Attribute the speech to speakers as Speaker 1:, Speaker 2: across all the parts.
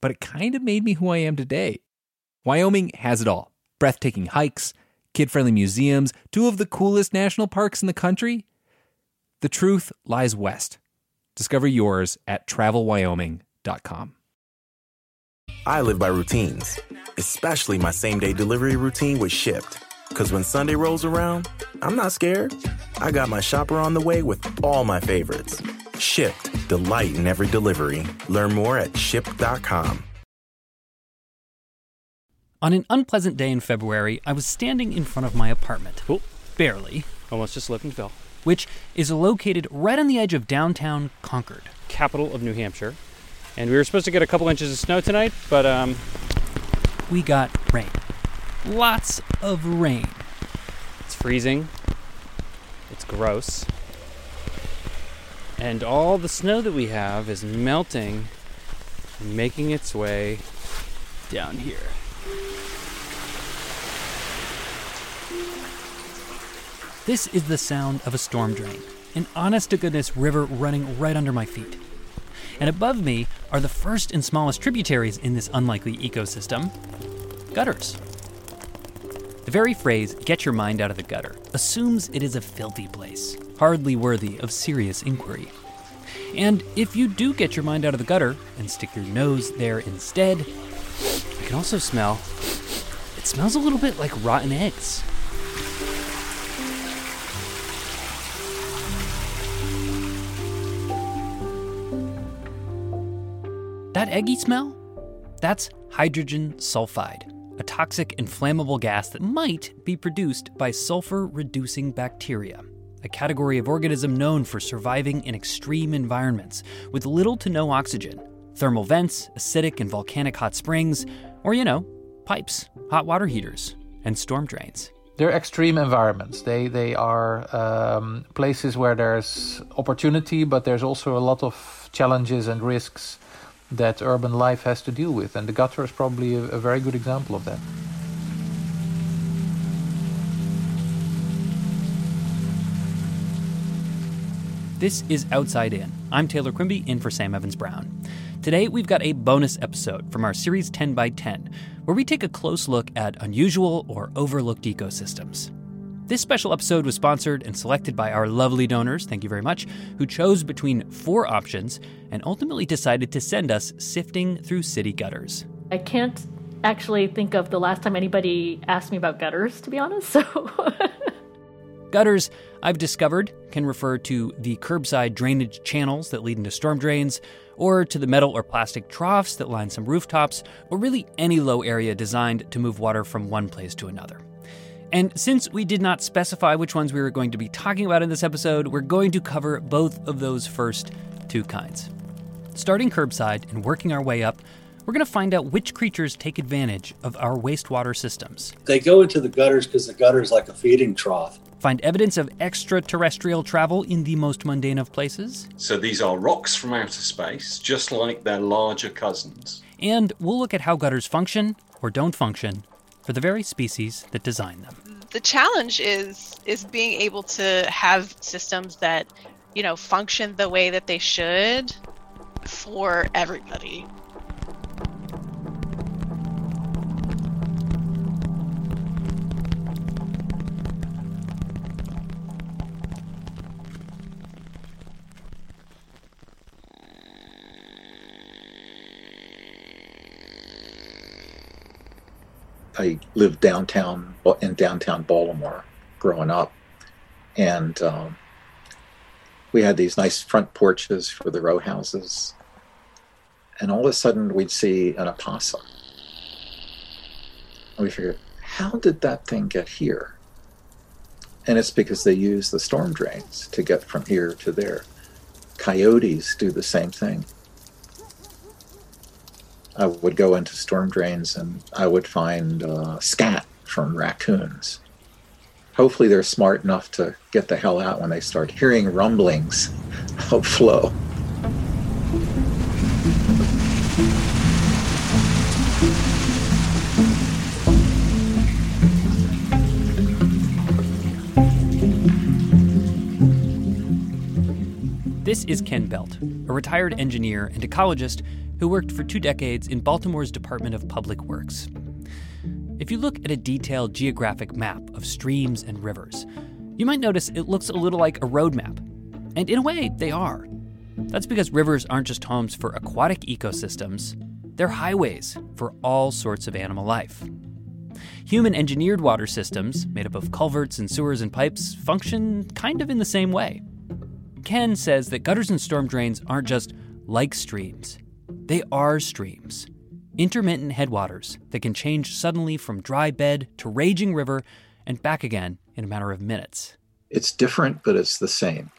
Speaker 1: but it kind of made me who I am today. Wyoming has it all breathtaking hikes, kid friendly museums, two of the coolest national parks in the country. The truth lies west. Discover yours at travelwyoming.com.
Speaker 2: I live by routines, especially my same day delivery routine with Shipt. Because when Sunday rolls around, I'm not scared. I got my shopper on the way with all my favorites. Shipt, delight in every delivery. Learn more at shipt.com.
Speaker 3: On an unpleasant day in February, I was standing in front of my apartment.
Speaker 4: Cool.
Speaker 3: Barely.
Speaker 4: Almost just slipped and fell.
Speaker 3: Which is located right on the edge of downtown Concord.
Speaker 4: Capital of New Hampshire. And we were supposed to get a couple inches of snow tonight, but um,
Speaker 3: we got rain. Lots of rain.
Speaker 4: It's freezing. It's gross. And all the snow that we have is melting and making its way down here.
Speaker 3: This is the sound of a storm drain, an honest to goodness river running right under my feet. And above me are the first and smallest tributaries in this unlikely ecosystem gutters. The very phrase, get your mind out of the gutter, assumes it is a filthy place, hardly worthy of serious inquiry. And if you do get your mind out of the gutter and stick your nose there instead,
Speaker 4: I can also smell. It smells a little bit like rotten eggs.
Speaker 3: That eggy smell? That's hydrogen sulfide, a toxic inflammable gas that might be produced by sulfur reducing bacteria, a category of organism known for surviving in extreme environments with little to no oxygen, thermal vents, acidic and volcanic hot springs, or, you know, pipes, hot water heaters, and storm drains.
Speaker 5: They're extreme environments. They they are um, places where there's opportunity, but there's also a lot of challenges and risks that urban life has to deal with, and the gutter is probably a, a very good example of that.
Speaker 3: This is Outside In. I'm Taylor Quimby, in for Sam Evans Brown. Today, we've got a bonus episode from our series 10 by 10, where we take a close look at unusual or overlooked ecosystems. This special episode was sponsored and selected by our lovely donors, thank you very much, who chose between four options and ultimately decided to send us sifting through city gutters.
Speaker 6: I can't actually think of the last time anybody asked me about gutters, to be honest, so.
Speaker 3: Gutters, I've discovered, can refer to the curbside drainage channels that lead into storm drains, or to the metal or plastic troughs that line some rooftops, or really any low area designed to move water from one place to another. And since we did not specify which ones we were going to be talking about in this episode, we're going to cover both of those first two kinds. Starting curbside and working our way up, we're going to find out which creatures take advantage of our wastewater systems.
Speaker 7: They go into the gutters because the gutter is like a feeding trough.
Speaker 3: Find evidence of extraterrestrial travel in the most mundane of places.
Speaker 8: So these are rocks from outer space, just like their larger cousins.
Speaker 3: And we'll look at how gutters function or don't function for the very species that design them.
Speaker 9: the challenge is is being able to have systems that you know function the way that they should for everybody
Speaker 10: lived downtown in downtown Baltimore growing up, and um, we had these nice front porches for the row houses. And all of a sudden, we'd see an opossum. And we figured, how did that thing get here? And it's because they use the storm drains to get from here to there. Coyotes do the same thing. I would go into storm drains and I would find uh, scat from raccoons. Hopefully, they're smart enough to get the hell out when they start hearing rumblings of flow.
Speaker 3: This is Ken Belt, a retired engineer and ecologist who worked for two decades in Baltimore's Department of Public Works. If you look at a detailed geographic map of streams and rivers, you might notice it looks a little like a road map. And in a way, they are. That's because rivers aren't just homes for aquatic ecosystems, they're highways for all sorts of animal life. Human engineered water systems, made up of culverts and sewers and pipes, function kind of in the same way. Ken says that gutters and storm drains aren't just like streams, they are streams. Intermittent headwaters that can change suddenly from dry bed to raging river and back again in a matter of minutes.
Speaker 10: It's different, but it's the same.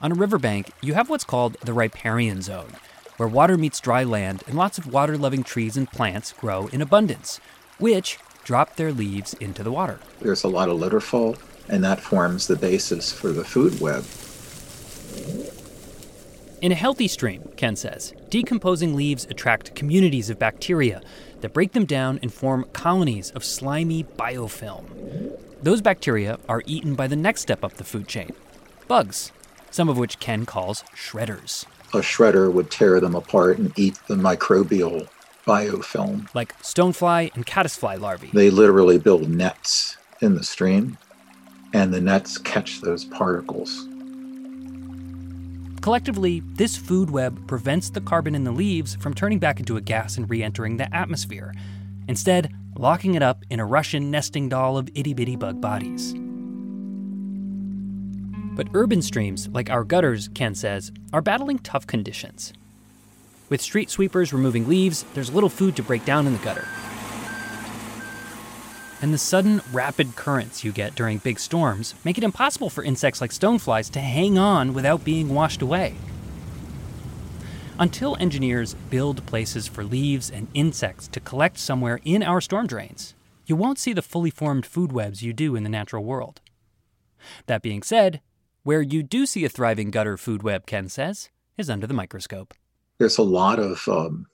Speaker 3: On a riverbank, you have what's called the riparian zone, where water meets dry land and lots of water loving trees and plants grow in abundance, which drop their leaves into the water.
Speaker 10: There's a lot of litter fall, and that forms the basis for the food web.
Speaker 3: In a healthy stream, Ken says, decomposing leaves attract communities of bacteria that break them down and form colonies of slimy biofilm. Those bacteria are eaten by the next step up the food chain bugs, some of which Ken calls shredders.
Speaker 10: A shredder would tear them apart and eat the microbial biofilm.
Speaker 3: Like stonefly and caddisfly larvae.
Speaker 10: They literally build nets in the stream, and the nets catch those particles.
Speaker 3: Collectively, this food web prevents the carbon in the leaves from turning back into a gas and re entering the atmosphere, instead, locking it up in a Russian nesting doll of itty bitty bug bodies. But urban streams, like our gutters, Ken says, are battling tough conditions. With street sweepers removing leaves, there's little food to break down in the gutter and the sudden rapid currents you get during big storms make it impossible for insects like stoneflies to hang on without being washed away. Until engineers build places for leaves and insects to collect somewhere in our storm drains, you won't see the fully formed food webs you do in the natural world. That being said, where you do see a thriving gutter food web, Ken says, is under the microscope.
Speaker 10: There's a lot of um,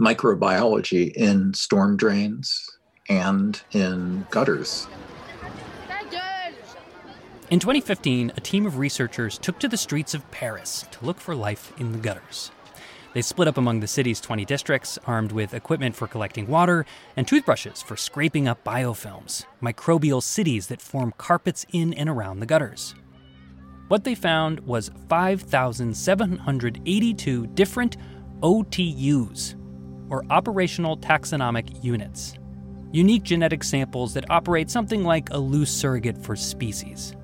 Speaker 10: microbiology in storm drains and in gutters.
Speaker 3: In 2015, a team of researchers took to the streets of Paris to look for life in the gutters. They split up among the city's 20 districts, armed with equipment for collecting water and toothbrushes for scraping up biofilms, microbial cities that form carpets in and around the gutters. What they found was 5,782 different OTUs, or operational taxonomic units unique genetic samples that operate something like a loose surrogate for species.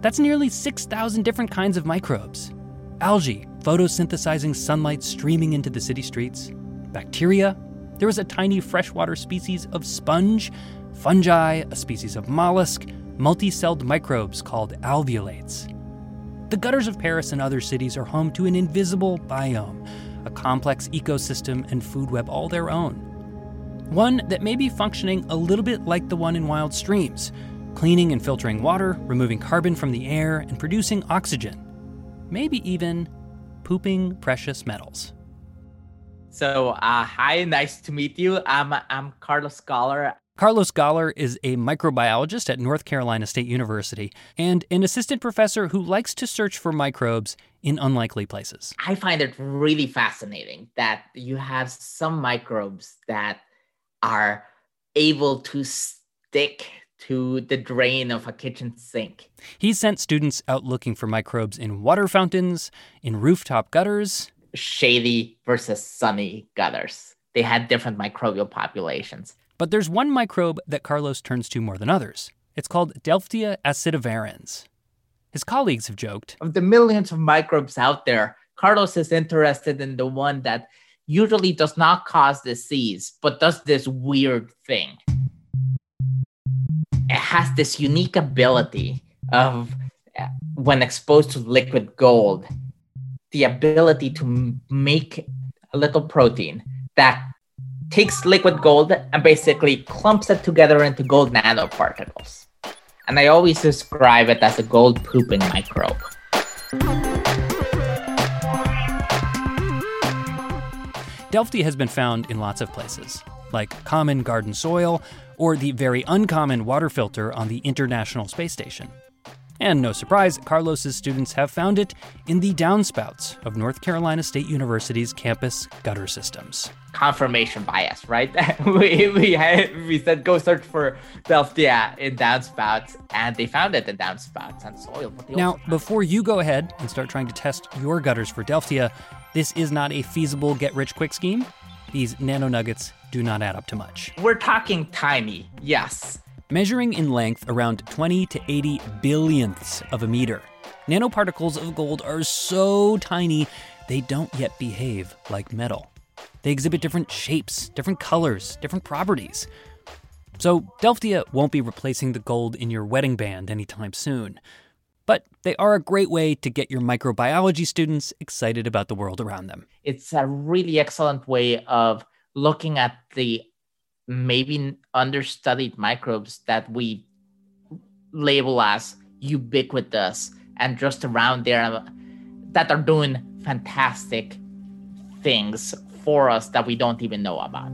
Speaker 3: That's nearly 6,000 different kinds of microbes algae, photosynthesizing sunlight streaming into the city streets, bacteria. there is a tiny freshwater species of sponge, fungi, a species of mollusk, multi-celled microbes called alveolates. The gutters of Paris and other cities are home to an invisible biome, a complex ecosystem and food web all their own. One that may be functioning a little bit like the one in wild streams, cleaning and filtering water, removing carbon from the air, and producing oxygen. Maybe even pooping precious metals.
Speaker 11: So, uh, hi, nice to meet you. I'm I'm Carlos Goller.
Speaker 3: Carlos Goller is a microbiologist at North Carolina State University and an assistant professor who likes to search for microbes in unlikely places.
Speaker 11: I find it really fascinating that you have some microbes that are able to stick to the drain of a kitchen sink.
Speaker 3: He sent students out looking for microbes in water fountains, in rooftop gutters,
Speaker 11: shady versus sunny gutters. They had different microbial populations.
Speaker 3: But there's one microbe that Carlos turns to more than others. It's called Delftia acidovorans. His colleagues have joked
Speaker 11: Of the millions of microbes out there, Carlos is interested in the one that usually does not cause disease, but does this weird thing. It has this unique ability of, uh, when exposed to liquid gold, the ability to make a little protein that takes liquid gold and basically clumps it together into gold nanoparticles. And I always describe it as a gold pooping microbe.
Speaker 3: Delftia has been found in lots of places, like common garden soil or the very uncommon water filter on the International Space Station. And no surprise, Carlos's students have found it in the downspouts of North Carolina State University's campus gutter systems.
Speaker 11: Confirmation bias, right? we, we, had, we said go search for Delftia in downspouts, and they found it in downspouts and soil.
Speaker 3: now, before you go ahead and start trying to test your gutters for Delftia, this is not a feasible get rich quick scheme. These nano nuggets do not add up to much.
Speaker 11: We're talking tiny, yes
Speaker 3: measuring in length around 20 to 80 billionths of a meter. Nanoparticles of gold are so tiny, they don't yet behave like metal. They exhibit different shapes, different colors, different properties. So, Delftia won't be replacing the gold in your wedding band anytime soon. But they are a great way to get your microbiology students excited about the world around them.
Speaker 11: It's a really excellent way of looking at the maybe understudied microbes that we label as ubiquitous and just around there uh, that are doing fantastic things for us that we don't even know about.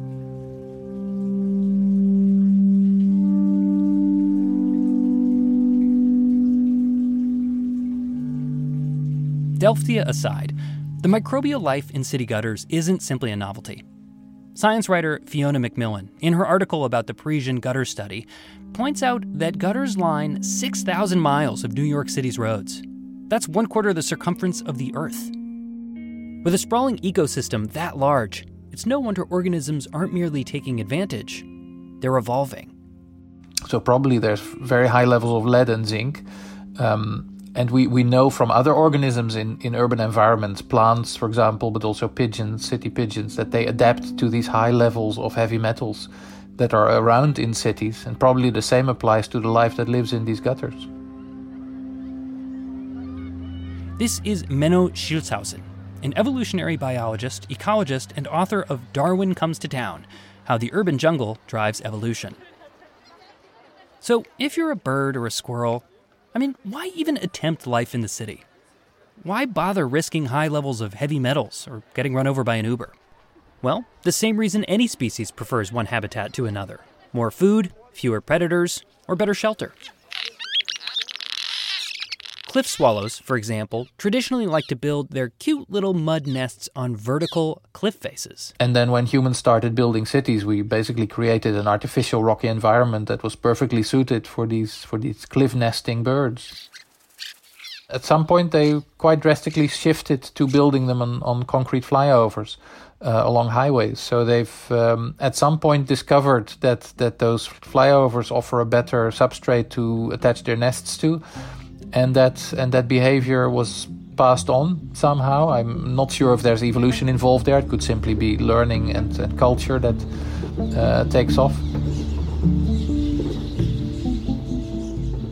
Speaker 3: Delftia aside, the microbial life in city gutters isn't simply a novelty. Science writer Fiona McMillan, in her article about the Parisian gutter study, points out that gutters line 6,000 miles of New York City's roads. That's one quarter the circumference of the Earth. With a sprawling ecosystem that large, it's no wonder organisms aren't merely taking advantage, they're evolving.
Speaker 5: So, probably there's very high levels of lead and zinc. Um, and we, we know from other organisms in, in urban environments, plants, for example, but also pigeons, city pigeons, that they adapt to these high levels of heavy metals that are around in cities. And probably the same applies to the life that lives in these gutters.
Speaker 3: This is Menno Schilthuizen, an evolutionary biologist, ecologist, and author of Darwin Comes to Town How the Urban Jungle Drives Evolution. So, if you're a bird or a squirrel, I mean, why even attempt life in the city? Why bother risking high levels of heavy metals or getting run over by an Uber? Well, the same reason any species prefers one habitat to another more food, fewer predators, or better shelter. Cliff swallows, for example, traditionally like to build their cute little mud nests on vertical cliff faces.
Speaker 5: And then when humans started building cities, we basically created an artificial rocky environment that was perfectly suited for these for these cliff nesting birds. At some point, they quite drastically shifted to building them on, on concrete flyovers uh, along highways. So they've um, at some point discovered that that those flyovers offer a better substrate to attach their nests to and that and that behavior was passed on somehow. I'm not sure if there's evolution involved there. It could simply be learning and, and culture that uh, takes off.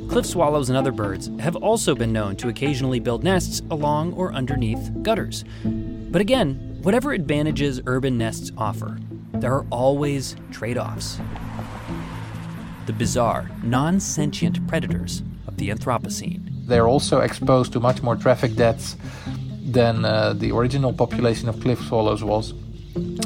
Speaker 3: Cliff swallows and other birds have also been known to occasionally build nests along or underneath gutters. But again, whatever advantages urban nests offer, there are always trade offs. The bizarre, non sentient predators of the Anthropocene
Speaker 5: they're also exposed to much more traffic deaths than uh, the original population of cliff swallows was.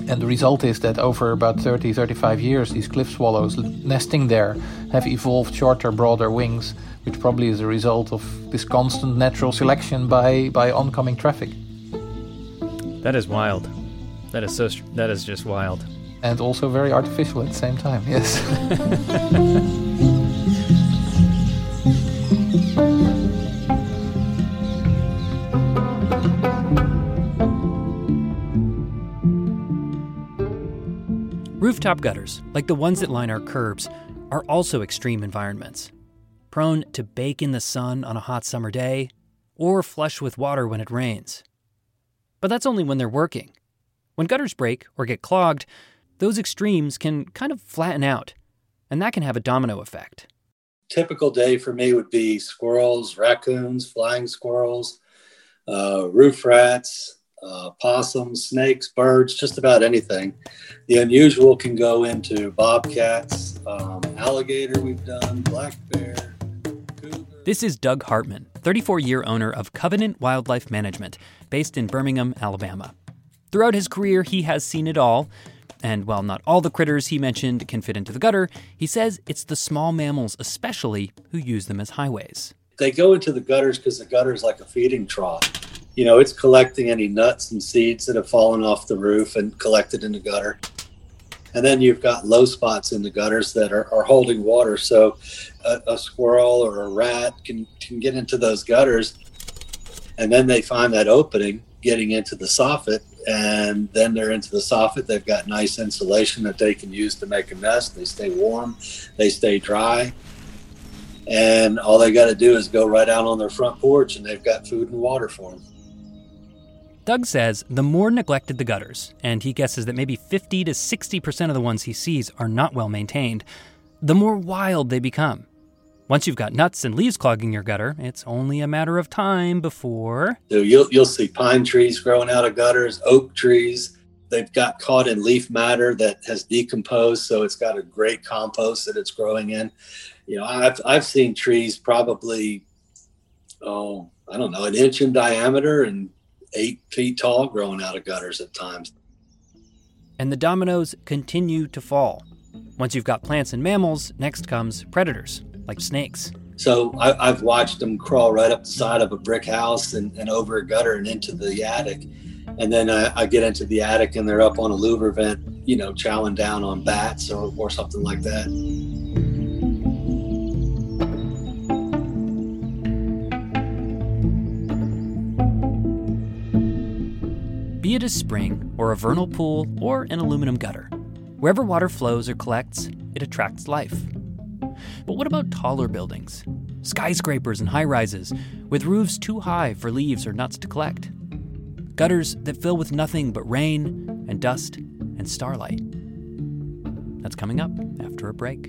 Speaker 5: And the result is that over about 30, 35 years, these cliff swallows nesting there have evolved shorter, broader wings, which probably is a result of this constant natural selection by, by oncoming traffic.
Speaker 3: That is wild. That is so. That is just wild.
Speaker 5: And also very artificial at the same time. Yes.
Speaker 3: Rooftop gutters, like the ones that line our curbs, are also extreme environments. Prone to bake in the sun on a hot summer day, or flush with water when it rains. But that's only when they're working. When gutters break or get clogged, those extremes can kind of flatten out, and that can have a domino effect.
Speaker 7: Typical day for me would be squirrels, raccoons, flying squirrels, uh, roof rats, uh, possums, snakes, birds, just about anything. The unusual can go into bobcats, um, alligator, we've done, black bear.
Speaker 3: This is Doug Hartman, 34 year owner of Covenant Wildlife Management, based in Birmingham, Alabama. Throughout his career, he has seen it all. And while not all the critters he mentioned can fit into the gutter, he says it's the small mammals, especially, who use them as highways.
Speaker 7: They go into the gutters because the gutter is like a feeding trough. You know, it's collecting any nuts and seeds that have fallen off the roof and collected in the gutter. And then you've got low spots in the gutters that are, are holding water. So a, a squirrel or a rat can, can get into those gutters and then they find that opening getting into the soffit and then they're into the soffit they've got nice insulation that they can use to make a nest they stay warm they stay dry and all they got to do is go right out on their front porch and they've got food and water for them
Speaker 3: Doug says the more neglected the gutters, and he guesses that maybe 50 to 60% of the ones he sees are not well maintained, the more wild they become. Once you've got nuts and leaves clogging your gutter, it's only a matter of time before.
Speaker 7: So you'll, you'll see pine trees growing out of gutters, oak trees. They've got caught in leaf matter that has decomposed, so it's got a great compost that it's growing in. You know, I've, I've seen trees probably, oh, I don't know, an inch in diameter and eight feet tall growing out of gutters at times.
Speaker 3: And the dominoes continue to fall. Once you've got plants and mammals, next comes predators, like snakes.
Speaker 7: So I, have watched them crawl right up the side of a brick house and, and over a gutter and into the attic. And then I, I, get into the attic and they're up on a louver vent, you know, chowing down on bats or, or something like that.
Speaker 3: It a spring or a vernal pool or an aluminum gutter. Wherever water flows or collects, it attracts life. But what about taller buildings? Skyscrapers and high rises, with roofs too high for leaves or nuts to collect. Gutters that fill with nothing but rain and dust and starlight. That's coming up after a break.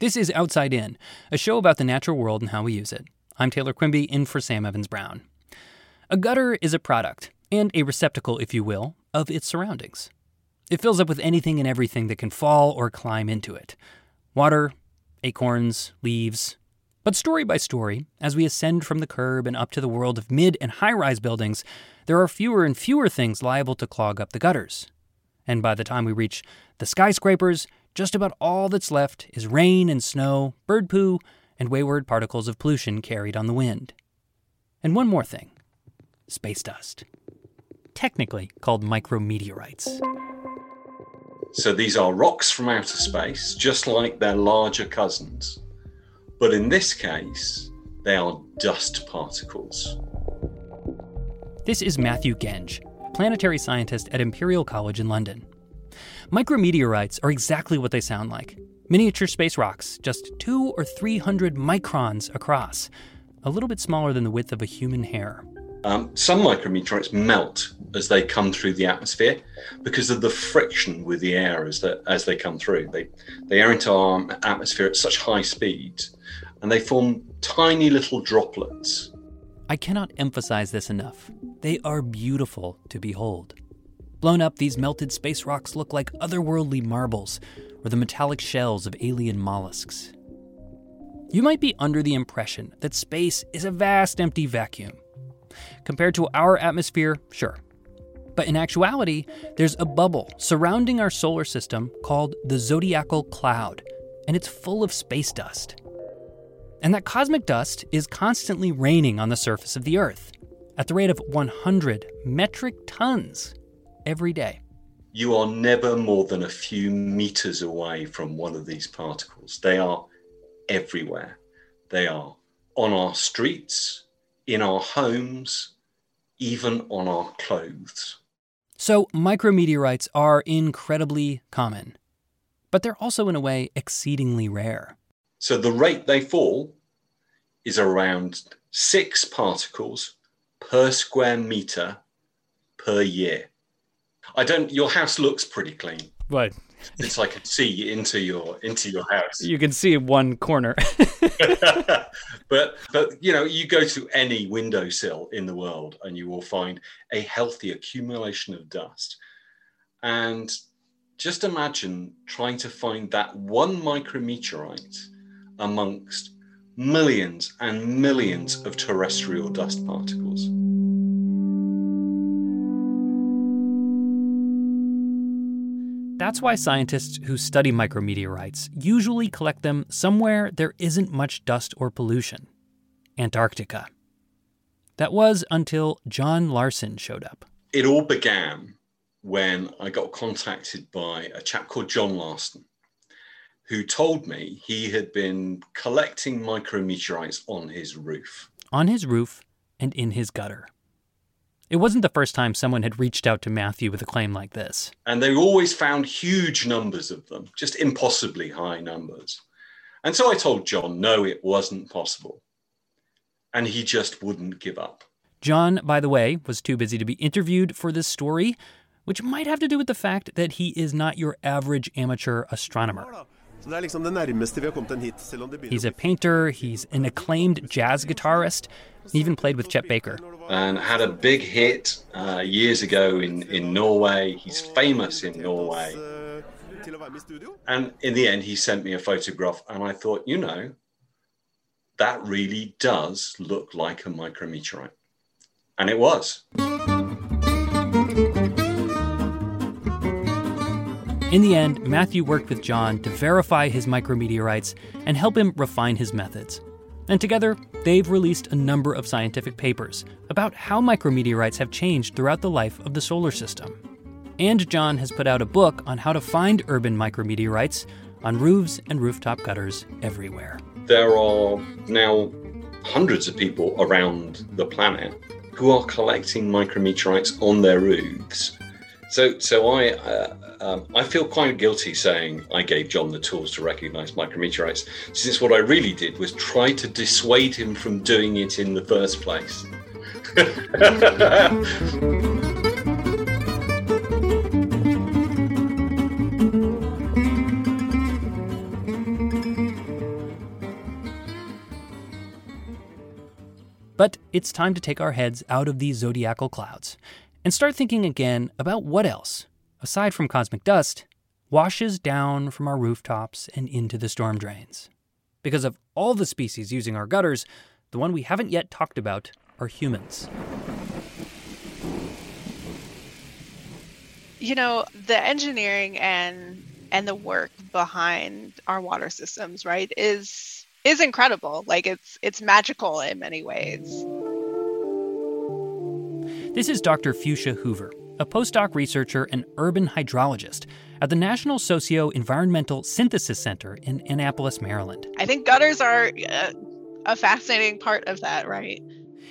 Speaker 3: This is Outside In, a show about the natural world and how we use it. I'm Taylor Quimby, in for Sam Evans Brown. A gutter is a product, and a receptacle, if you will, of its surroundings. It fills up with anything and everything that can fall or climb into it water, acorns, leaves. But story by story, as we ascend from the curb and up to the world of mid and high rise buildings, there are fewer and fewer things liable to clog up the gutters. And by the time we reach the skyscrapers, just about all that's left is rain and snow, bird poo, and wayward particles of pollution carried on the wind. And one more thing space dust. Technically called micrometeorites.
Speaker 8: So these are rocks from outer space, just like their larger cousins. But in this case, they are dust particles.
Speaker 3: This is Matthew Genge, planetary scientist at Imperial College in London. Micrometeorites are exactly what they sound like miniature space rocks, just two or three hundred microns across, a little bit smaller than the width of a human hair.
Speaker 8: Um, some micrometeorites melt as they come through the atmosphere because of the friction with the air as, the, as they come through. They, they enter our atmosphere at such high speeds and they form tiny little droplets.
Speaker 3: I cannot emphasize this enough. They are beautiful to behold. Blown up, these melted space rocks look like otherworldly marbles or the metallic shells of alien mollusks. You might be under the impression that space is a vast empty vacuum. Compared to our atmosphere, sure. But in actuality, there's a bubble surrounding our solar system called the zodiacal cloud, and it's full of space dust. And that cosmic dust is constantly raining on the surface of the Earth at the rate of 100 metric tons every day.
Speaker 8: You are never more than a few meters away from one of these particles. They are everywhere. They are on our streets, in our homes, even on our clothes.
Speaker 3: So, micrometeorites are incredibly common, but they're also, in a way, exceedingly rare.
Speaker 8: So, the rate they fall is around six particles per square meter per year. I don't. Your house looks pretty clean.
Speaker 3: Right.
Speaker 8: It's like I can see into your into your house.
Speaker 3: You can see one corner.
Speaker 8: but but you know, you go to any windowsill in the world and you will find a healthy accumulation of dust. And just imagine trying to find that one micrometeorite amongst millions and millions of terrestrial dust particles.
Speaker 3: That's why scientists who study micrometeorites usually collect them somewhere there isn't much dust or pollution Antarctica. That was until Jon Larsen showed up.
Speaker 8: It all began when I got contacted by a chap called Jon Larsen, who told me he had been collecting micrometeorites on his roof.
Speaker 3: On his roof and in his gutter. It wasn't the first time someone had reached out to Matthew with a claim like this.
Speaker 8: And they always found huge numbers of them, just impossibly high numbers. And so I told Jon, no, it wasn't possible. And he just wouldn't give up.
Speaker 3: Jon, by the way, was too busy to be interviewed for this story, which might have to do with the fact that he is not your average amateur astronomer. He's a painter, he's an acclaimed jazz guitarist, he even played with Chet Baker.
Speaker 8: And had a big hit uh, years ago in, in Norway. He's famous in Norway. And in the end, he sent me a photograph, and I thought, you know, that really does look like a micrometeorite. And it was.
Speaker 3: In the end, Matthew worked with Jon to verify his micrometeorites and help him refine his methods. And together, they've released a number of scientific papers about how micrometeorites have changed throughout the life of the solar system. And Jon has put out a book on how to find urban micrometeorites on roofs and rooftop gutters everywhere.
Speaker 8: There are now hundreds of people around the planet who are collecting micrometeorites on their roofs. So, so I, uh, um, I feel quite guilty saying I gave Jon the tools to recognize micrometeorites, since what I really did was try to dissuade him from doing it in the first place.
Speaker 3: But it's time to take our heads out of these zodiacal clouds and start thinking again about what else, aside from cosmic dust, washes down from our rooftops and into the storm drains. Because of all the species using our gutters, the one we haven't yet talked about are humans.
Speaker 9: You know, the engineering and and the work behind our water systems, right, is is incredible. Like it's it's magical in many ways.
Speaker 3: This is Dr. Fushcia Hoover, a postdoc researcher and urban hydrologist at the National Socio Environmental Synthesis Center in Annapolis, Maryland.
Speaker 9: I think gutters are uh, a fascinating part of that, right?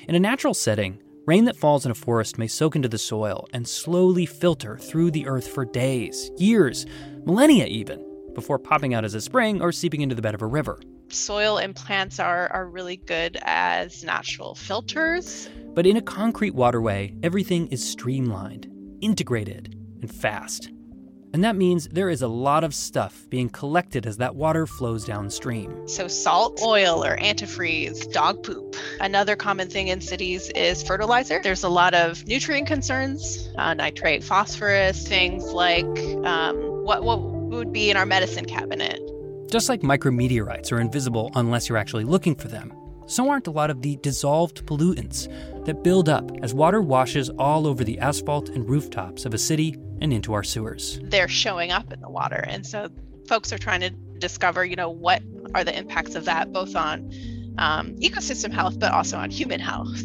Speaker 3: In a natural setting, rain that falls in a forest may soak into the soil and slowly filter through the earth for days, years, millennia even, before popping out as a spring or seeping into the bed of a river.
Speaker 9: Soil and plants are, are really good as natural filters.
Speaker 3: But in a concrete waterway, everything is streamlined, integrated, and fast. And that means there is a lot of stuff being collected as that water flows downstream.
Speaker 9: So, salt, oil, or antifreeze, dog poop. Another common thing in cities is fertilizer. There's a lot of nutrient concerns, uh, nitrate, phosphorus, things like um, what, what would be in our medicine cabinet.
Speaker 3: Just like micrometeorites are invisible unless you're actually looking for them, so aren't a lot of the dissolved pollutants that build up as water washes all over the asphalt and rooftops of a city and into our sewers.
Speaker 9: They're showing up in the water. And so folks are trying to discover, you know, what are the impacts of that both on um, ecosystem health, but also on human health.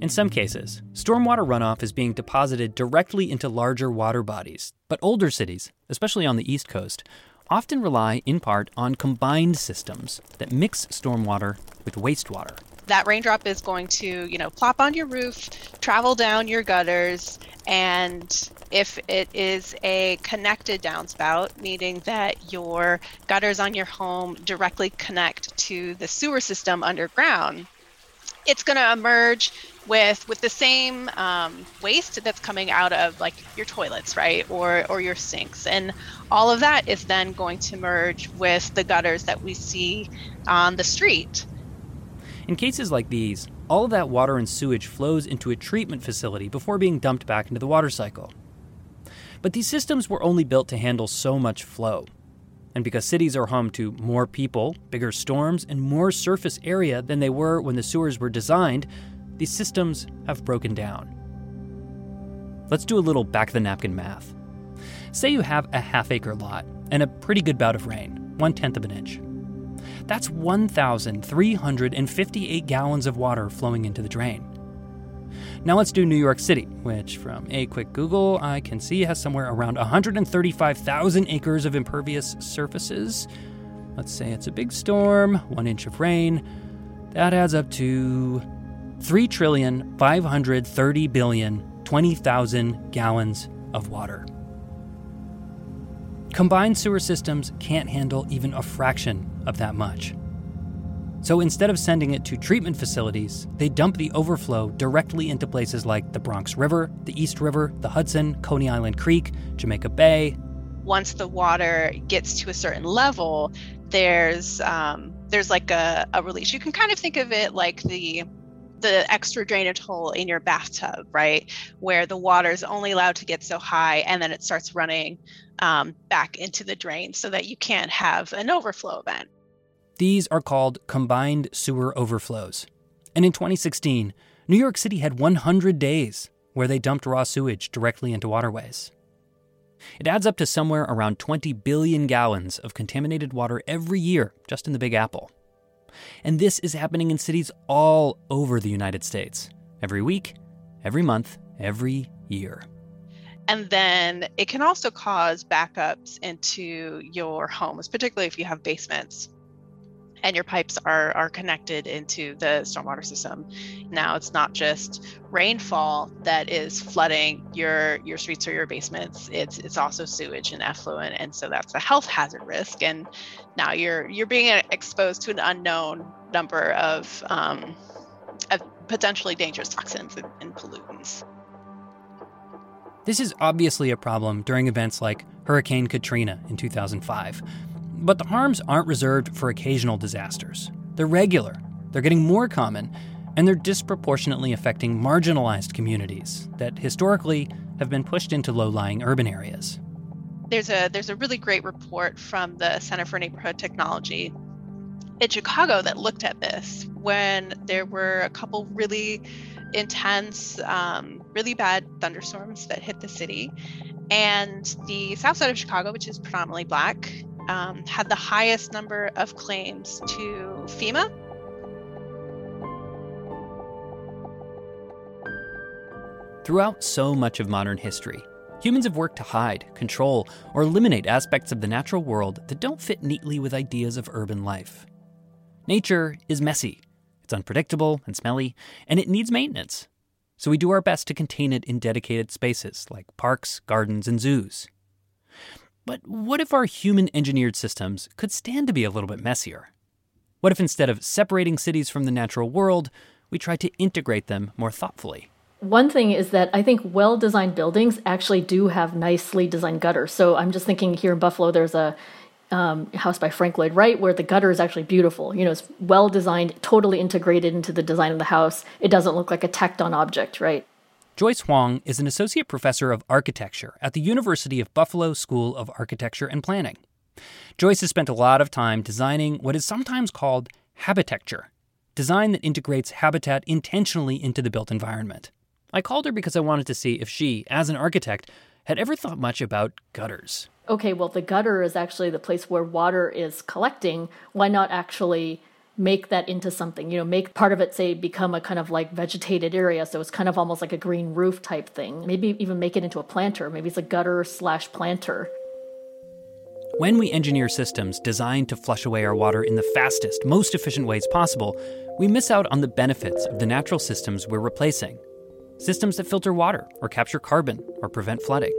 Speaker 3: In some cases, stormwater runoff is being deposited directly into larger water bodies, but older cities, especially on the East Coast, often rely in part on combined systems that mix stormwater with wastewater.
Speaker 9: That raindrop is going to, you know, plop on your roof, travel down your gutters, and if it is a connected downspout, meaning that your gutters on your home directly connect to the sewer system underground, it's going to emerge with with the same um, waste that's coming out of like your toilets right or or your sinks. And all of that is then going to merge with the gutters that we see on the street.
Speaker 3: In cases like these all of that water and sewage flows into a treatment facility before being dumped back into the water cycle. But these systems were only built to handle so much flow. And because cities are home to more people, bigger storms, and more surface area than they were when the sewers were designed, these systems have broken down. Let's do a little back of the napkin math. Say you have a half acre lot and a pretty good bout of rain, one tenth of an inch. That's 1,358 gallons of water flowing into the drain. Now let's do New York City, which from a quick Google I can see has somewhere around 135,000 acres of impervious surfaces. Let's say it's a big storm, one inch of rain. That adds up to 3 trillion 530 billion 20,000 gallons of water. Combined sewer systems can't handle even a fraction of that much. So instead of sending it to treatment facilities, they dump the overflow directly into places like the Bronx River, the East River, the Hudson, Coney Island Creek, Jamaica Bay.
Speaker 9: Once the water gets to a certain level, there's um, there's like a, a release. You can kind of think of it like the the extra drainage hole in your bathtub, right? Where the water is only allowed to get so high and then it starts running um, back into the drain so that you can't have an overflow event.
Speaker 3: These are called combined sewer overflows. And in 2016, New York City had 100 days where they dumped raw sewage directly into waterways. It adds up to somewhere around 20 billion gallons of contaminated water every year just in the Big Apple. And this is happening in cities all over the United States, every week, every month, every year.
Speaker 9: And then it can also cause backups into your homes, particularly if you have basements. And your pipes are are connected into the stormwater system. Now it's not just rainfall that is flooding your your streets or your basements. It's it's also sewage and effluent, and so that's a health hazard risk. And now you're you're being exposed to an unknown number of um, of potentially dangerous toxins and, and pollutants.
Speaker 3: This is obviously a problem during events like Hurricane Katrina in 2005. But the harms aren't reserved for occasional disasters. They're regular, they're getting more common, and they're disproportionately affecting marginalized communities that historically have been pushed into low lying urban areas.
Speaker 9: There's a, there's a really great report from the Center for Neighborhood Technology in Chicago that looked at this when there were a couple really intense, um, really bad thunderstorms that hit the city. And the south side of Chicago, which is predominantly black, um, had the highest number of claims to FEMA.
Speaker 3: Throughout so much of modern history, humans have worked to hide, control, or eliminate aspects of the natural world that don't fit neatly with ideas of urban life. Nature is messy, it's unpredictable and smelly, and it needs maintenance. So we do our best to contain it in dedicated spaces like parks, gardens, and zoos. But what if our human engineered systems could stand to be a little bit messier? What if instead of separating cities from the natural world, we tried to integrate them more thoughtfully?
Speaker 6: One thing is that I think well designed buildings actually do have nicely designed gutters. So I'm just thinking here in Buffalo, there's a um, house by Frank Lloyd Wright where the gutter is actually beautiful. You know, it's well designed, totally integrated into the design of the house. It doesn't look like a tacked on object, right?
Speaker 3: Joyce Hwang is an associate professor of architecture at the University of Buffalo School of Architecture and Planning. Joyce has spent a lot of time designing what is sometimes called habitecture, design that integrates habitat intentionally into the built environment. I called her because I wanted to see if she, as an architect, had ever thought much about gutters.
Speaker 6: Okay, well, the gutter is actually the place where water is collecting. Why not actually make that into something you know make part of it say become a kind of like vegetated area. So it's kind of almost like a green roof type thing. Maybe even make it into a planter. Maybe it's a gutter slash planter.
Speaker 3: When we engineer systems designed to flush away our water in the fastest most efficient ways possible we miss out on the benefits of the natural systems we're replacing. Systems that filter water or capture carbon or prevent flooding.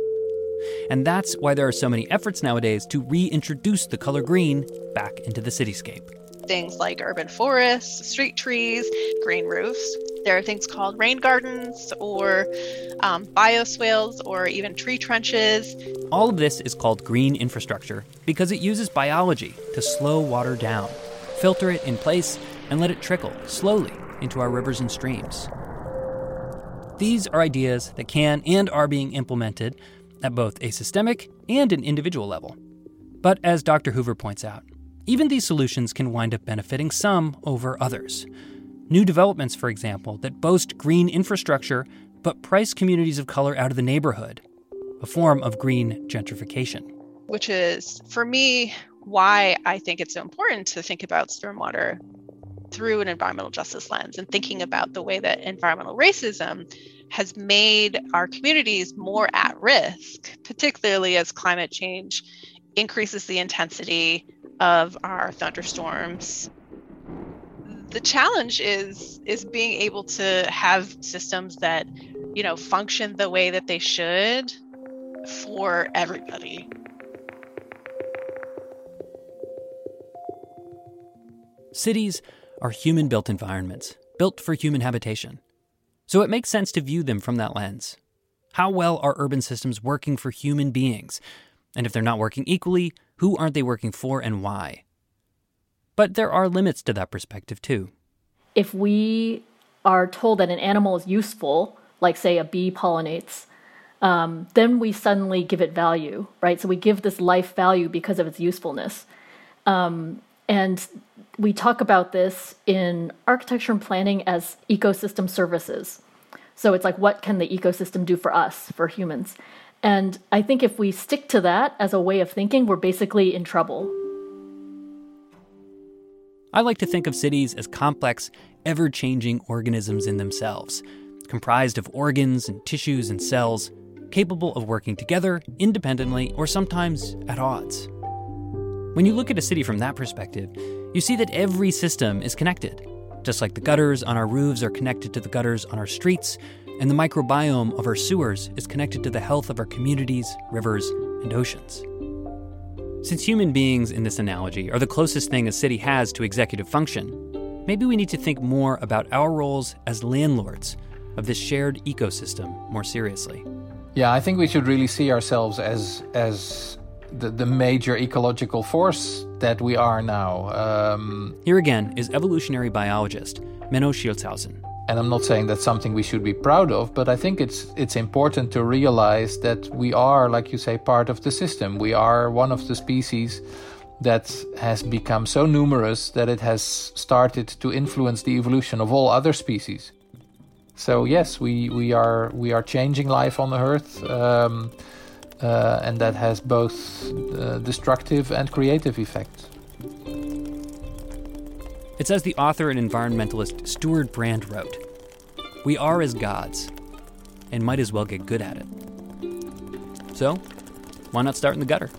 Speaker 3: And that's why there are so many efforts nowadays to reintroduce the color green back into the cityscape
Speaker 9: things like urban forests, street trees, green roofs. There are things called rain gardens or um, bioswales or even tree trenches.
Speaker 3: All of this is called green infrastructure because it uses biology to slow water down, filter it in place, and let it trickle slowly into our rivers and streams. These are ideas that can and are being implemented at both a systemic and an individual level. But as Dr. Hoover points out, even these solutions can wind up benefiting some over others. New developments, for example, that boast green infrastructure but price communities of color out of the neighborhood, a form of green gentrification.
Speaker 9: Which is, for me, why I think it's so important to think about stormwater through an environmental justice lens and thinking about the way that environmental racism has made our communities more at risk, particularly as climate change increases the intensity of our thunderstorms the challenge is is being able to have systems that you know function the way that they should for everybody.
Speaker 3: Cities are human built environments built for human habitation. So it makes sense to view them from that lens. How well are urban systems working for human beings? And if they're not working equally who aren't they working for and why? But there are limits to that perspective, too.
Speaker 6: If we are told that an animal is useful, like, say, a bee pollinates, um, then we suddenly give it value, right? So we give this life value because of its usefulness. Um, and we talk about this in architecture and planning as ecosystem services. So it's like, what can the ecosystem do for us, for humans? And I think if we stick to that as a way of thinking, we're basically in trouble.
Speaker 3: I like to think of cities as complex, ever changing organisms in themselves, comprised of organs and tissues and cells, capable of working together, independently, or sometimes at odds. When you look at a city from that perspective, you see that every system is connected. Just like the gutters on our roofs are connected to the gutters on our streets, and the microbiome of our sewers is connected to the health of our communities, rivers, and oceans. Since human beings in this analogy are the closest thing a city has to executive function, maybe we need to think more about our roles as landlords of this shared ecosystem more seriously.
Speaker 5: Yeah, I think we should really see ourselves as as the, the major ecological force that we are now. Um,
Speaker 3: Here again is evolutionary biologist Menno Schilthuizen.
Speaker 5: And I'm not saying that's something we should be proud of, but I think it's it's important to realize that we are, like you say, part of the system. We are one of the species that has become so numerous that it has started to influence the evolution of all other species. So yes, we, we are we are changing life on the Earth, um, uh, and that has both uh, destructive and creative effects.
Speaker 3: It's as the author and environmentalist Stewart Brand wrote We are as gods, and might as well get good at it. So, why not start in the gutter?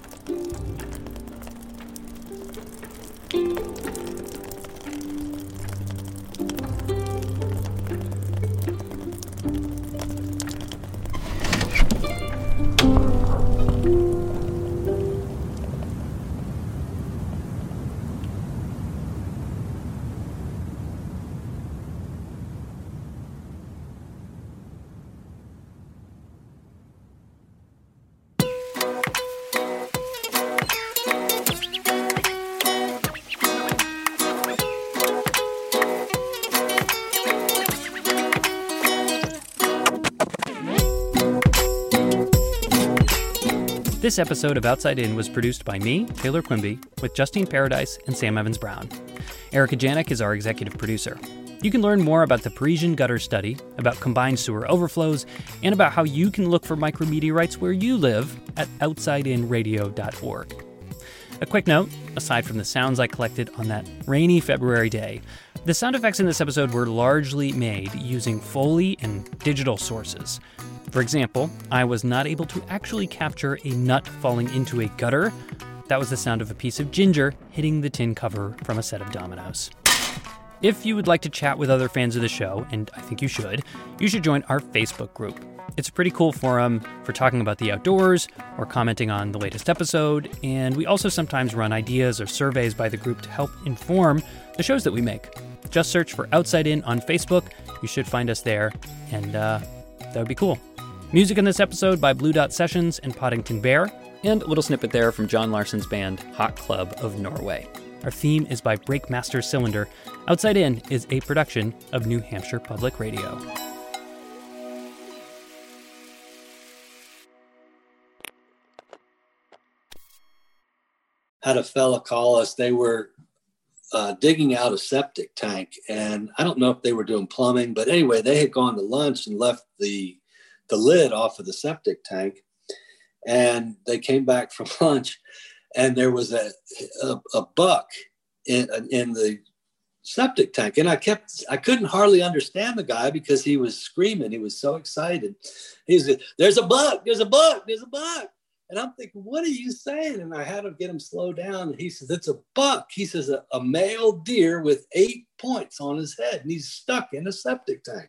Speaker 3: This episode of Outside In was produced by me, Taylor Quimby, with Justine Paradise and Sam Evans Brown. Erica Janik is our executive producer. You can learn more about the Parisian gutter study, about combined sewer overflows, and about how you can look for micrometeorites where you live at outsideinradio.org. A quick note aside from the sounds I collected on that rainy February day, the sound effects in this episode were largely made using Foley and digital sources. For example, I was not able to actually capture a nut falling into a gutter. That was the sound of a piece of ginger hitting the tin cover from a set of dominoes. If you would like to chat with other fans of the show, and I think you should, you should join our Facebook group. It's a pretty cool forum for talking about the outdoors or commenting on the latest episode, and we also sometimes run ideas or surveys by the group to help inform the shows that we make. Just search for Outside In on Facebook. You should find us there, and uh, that would be cool. Music in this episode by Blue Dot Sessions and Poddington Bear, and a little snippet there from Jon Larsen's band Hot Club of Norway. Our theme is by Breakmaster Cylinder. Outside In is a production of New Hampshire Public Radio.
Speaker 7: Had a fella call us. They were uh, digging out a septic tank, and I don't know if they were doing plumbing, but anyway, they had gone to lunch and left the the lid off of the septic tank, and they came back from lunch, and there was a a, a buck in in the septic tank, and I kept I couldn't hardly understand the guy because he was screaming, he was so excited. He said, "There's a buck! There's a buck! There's a buck!" And I'm thinking, what are you saying? And I had to get him slow down. And he says, it's a buck. He says, a, a male deer with eight points on his head, and he's stuck in a septic tank.